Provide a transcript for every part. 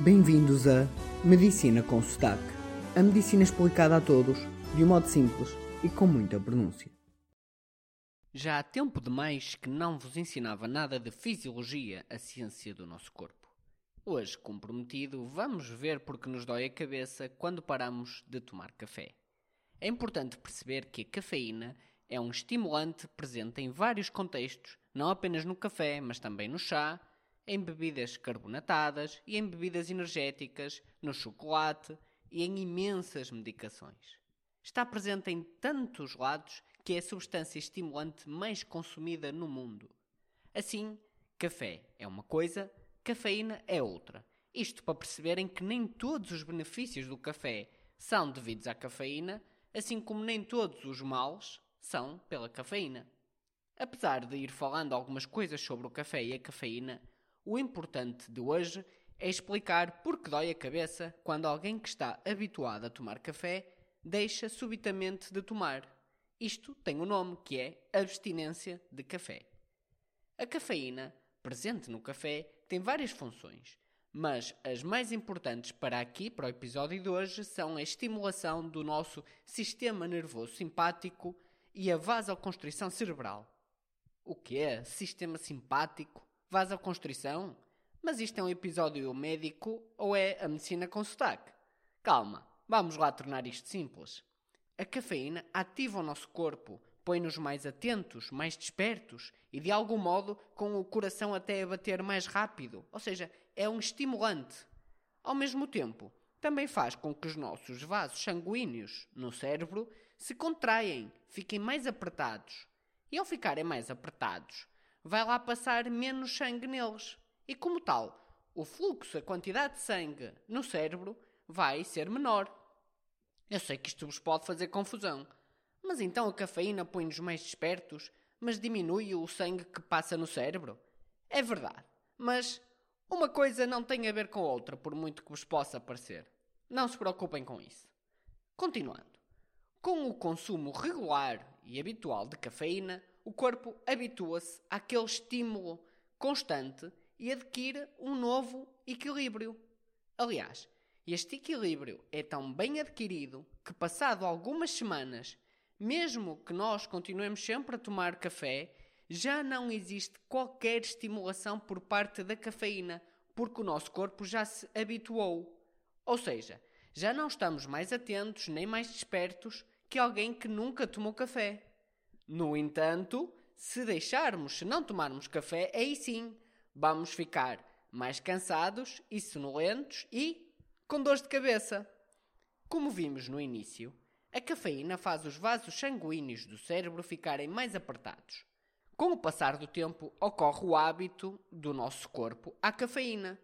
Bem-vindos a Medicina com Sotaque. A medicina explicada a todos, de um modo simples e com muita pronúncia. Já há tempo demais que não vos ensinava nada de fisiologia, a ciência do nosso corpo. Hoje, comprometido, vamos ver porque nos dói a cabeça quando paramos de tomar café. É importante perceber que a cafeína é um estimulante presente em vários contextos, não apenas no café, mas também no chá, em bebidas carbonatadas e em bebidas energéticas, no chocolate e em imensas medicações. Está presente em tantos lados que é a substância estimulante mais consumida no mundo. Assim, café é uma coisa, cafeína é outra. Isto para perceberem que nem todos os benefícios do café são devidos à cafeína, assim como nem todos os males são pela cafeína. Apesar de ir falando algumas coisas sobre o café e a cafeína, o importante de hoje é explicar por que dói a cabeça quando alguém que está habituado a tomar café deixa subitamente de tomar. Isto tem um nome que é abstinência de café. A cafeína, presente no café, tem várias funções, mas as mais importantes para aqui, para o episódio de hoje, são a estimulação do nosso sistema nervoso simpático e a vasoconstrição cerebral. O que é sistema simpático? Vasoconstrição? Mas isto é um episódio médico ou é a medicina com sotaque? Calma, vamos lá tornar isto simples. A cafeína ativa o nosso corpo, põe-nos mais atentos, mais despertos e de algum modo com o coração até a bater mais rápido, ou seja, é um estimulante. Ao mesmo tempo, também faz com que os nossos vasos sanguíneos no cérebro se contraem, fiquem mais apertados. E ao ficarem mais apertados, vai lá passar menos sangue neles. E como tal, o fluxo, a quantidade de sangue no cérebro vai ser menor. Eu sei que isto vos pode fazer confusão, mas então a cafeína põe-nos mais despertos, mas diminui o sangue que passa no cérebro? É verdade, mas uma coisa não tem a ver com a outra, por muito que vos possa parecer. Não se preocupem com isso. Continuando. Com o consumo regular e habitual de cafeína, o corpo habitua-se àquele estímulo constante e adquire um novo equilíbrio. Aliás, este equilíbrio é tão bem adquirido que, passado algumas semanas, mesmo que nós continuemos sempre a tomar café, já não existe qualquer estimulação por parte da cafeína, porque o nosso corpo já se habituou. Ou seja, já não estamos mais atentos nem mais despertos que alguém que nunca tomou café. No entanto, se deixarmos, se não tomarmos café, aí sim vamos ficar mais cansados e sonolentos e com dores de cabeça. Como vimos no início, a cafeína faz os vasos sanguíneos do cérebro ficarem mais apertados. Com o passar do tempo, ocorre o hábito do nosso corpo à cafeína.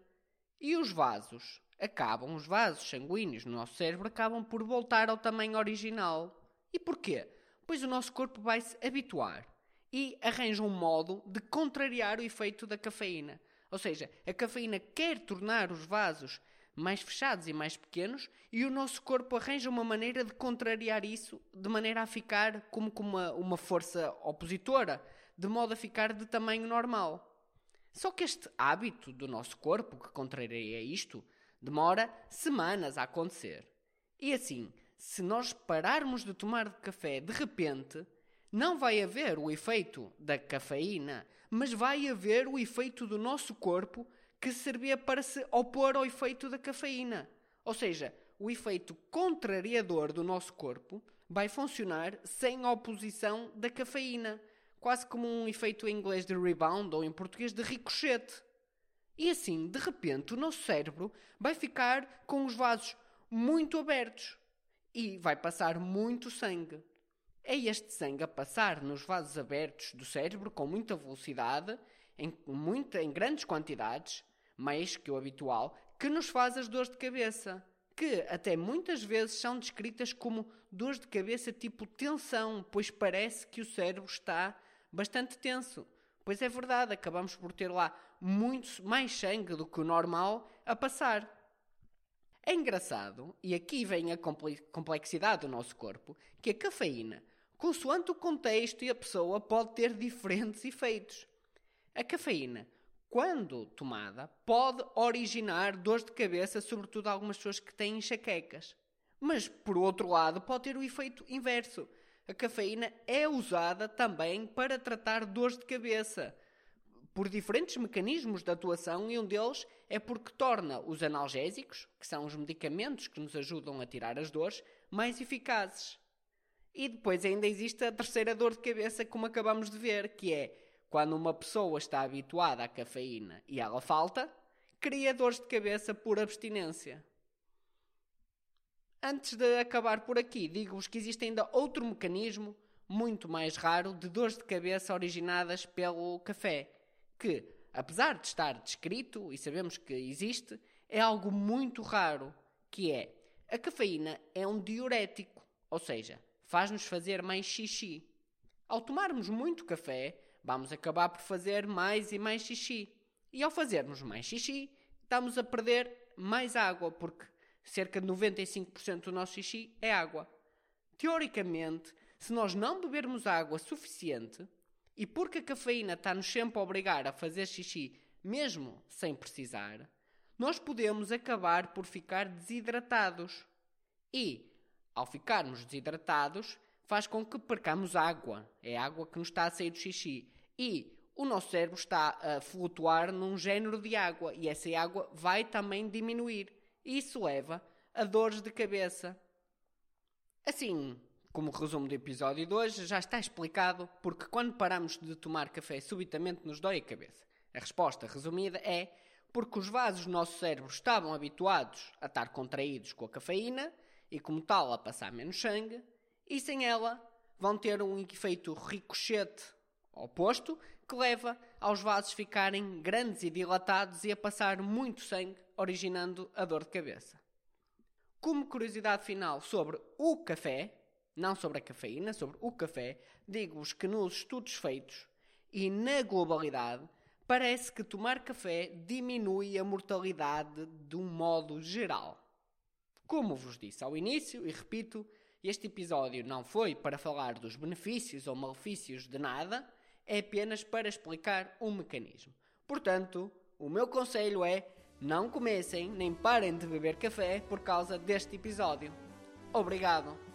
E os vasos acabam, os vasos sanguíneos no nosso cérebro acabam por voltar ao tamanho original. E porquê? Pois o nosso corpo vai se habituar e arranja um modo de contrariar o efeito da cafeína. Ou seja, a cafeína quer tornar os vasos mais fechados e mais pequenos e o nosso corpo arranja uma maneira de contrariar isso de maneira a ficar como com uma, uma força opositora, de modo a ficar de tamanho normal. Só que este hábito do nosso corpo que contraria isto demora semanas a acontecer. E assim, se nós pararmos de tomar café de repente, não vai haver o efeito da cafeína, mas vai haver o efeito do nosso corpo que servia para se opor ao efeito da cafeína. Ou seja, o efeito contrariador do nosso corpo vai funcionar sem oposição da cafeína, quase como um efeito em inglês de rebound ou em português de ricochete. E assim, de repente, o nosso cérebro vai ficar com os vasos muito abertos e vai passar muito sangue. É este sangue a passar nos vasos abertos do cérebro com muita velocidade, em, muita, em grandes quantidades, mais que o habitual, que nos faz as dores de cabeça, que até muitas vezes são descritas como dores de cabeça tipo tensão, pois parece que o cérebro está bastante tenso. Pois é verdade, acabamos por ter lá muito mais sangue do que o normal a passar. É engraçado, e aqui vem a complexidade do nosso corpo, que a cafeína, consoante o contexto e a pessoa, pode ter diferentes efeitos. A cafeína, quando tomada, pode originar dores de cabeça, sobretudo algumas pessoas que têm enxaquecas. Mas, por outro lado, pode ter o efeito inverso. A cafeína é usada também para tratar dores de cabeça, por diferentes mecanismos de atuação, e um deles é porque torna os analgésicos, que são os medicamentos que nos ajudam a tirar as dores, mais eficazes. E depois ainda existe a terceira dor de cabeça, como acabamos de ver, que é quando uma pessoa está habituada à cafeína e ela falta, cria dores de cabeça por abstinência. Antes de acabar por aqui, digo-vos que existe ainda outro mecanismo, muito mais raro, de dores de cabeça originadas pelo café, que, apesar de estar descrito e sabemos que existe, é algo muito raro, que é a cafeína é um diurético, ou seja, faz-nos fazer mais xixi. Ao tomarmos muito café, vamos acabar por fazer mais e mais xixi. E ao fazermos mais xixi, estamos a perder mais água, porque cerca de 95% do nosso xixi é água. Teoricamente, se nós não bebermos água suficiente, e porque a cafeína está-nos sempre a obrigar a fazer xixi mesmo sem precisar, nós podemos acabar por ficar desidratados. E, ao ficarmos desidratados, faz com que percamos água. É água que nos está a sair do xixi. E o nosso cérebro está a flutuar num género de água e essa água vai também diminuir. E isso leva a dores de cabeça. Assim, como resumo do episódio de hoje, já está explicado porque quando paramos de tomar café subitamente nos dói a cabeça. A resposta resumida é porque os vasos do nosso cérebro estavam habituados a estar contraídos com a cafeína e, como tal, a passar menos sangue, e sem ela vão ter um efeito ricochete oposto que leva aos vasos ficarem grandes e dilatados e a passar muito sangue, originando a dor de cabeça. Como curiosidade final sobre o café, não sobre a cafeína, sobre o café, digo-vos que nos estudos feitos e na globalidade, parece que tomar café diminui a mortalidade de um modo geral. Como vos disse ao início, e repito, este episódio não foi para falar dos benefícios ou malefícios de nada, é apenas para explicar um mecanismo. Portanto, o meu conselho é não comecem nem parem de beber café por causa deste episódio. Obrigado!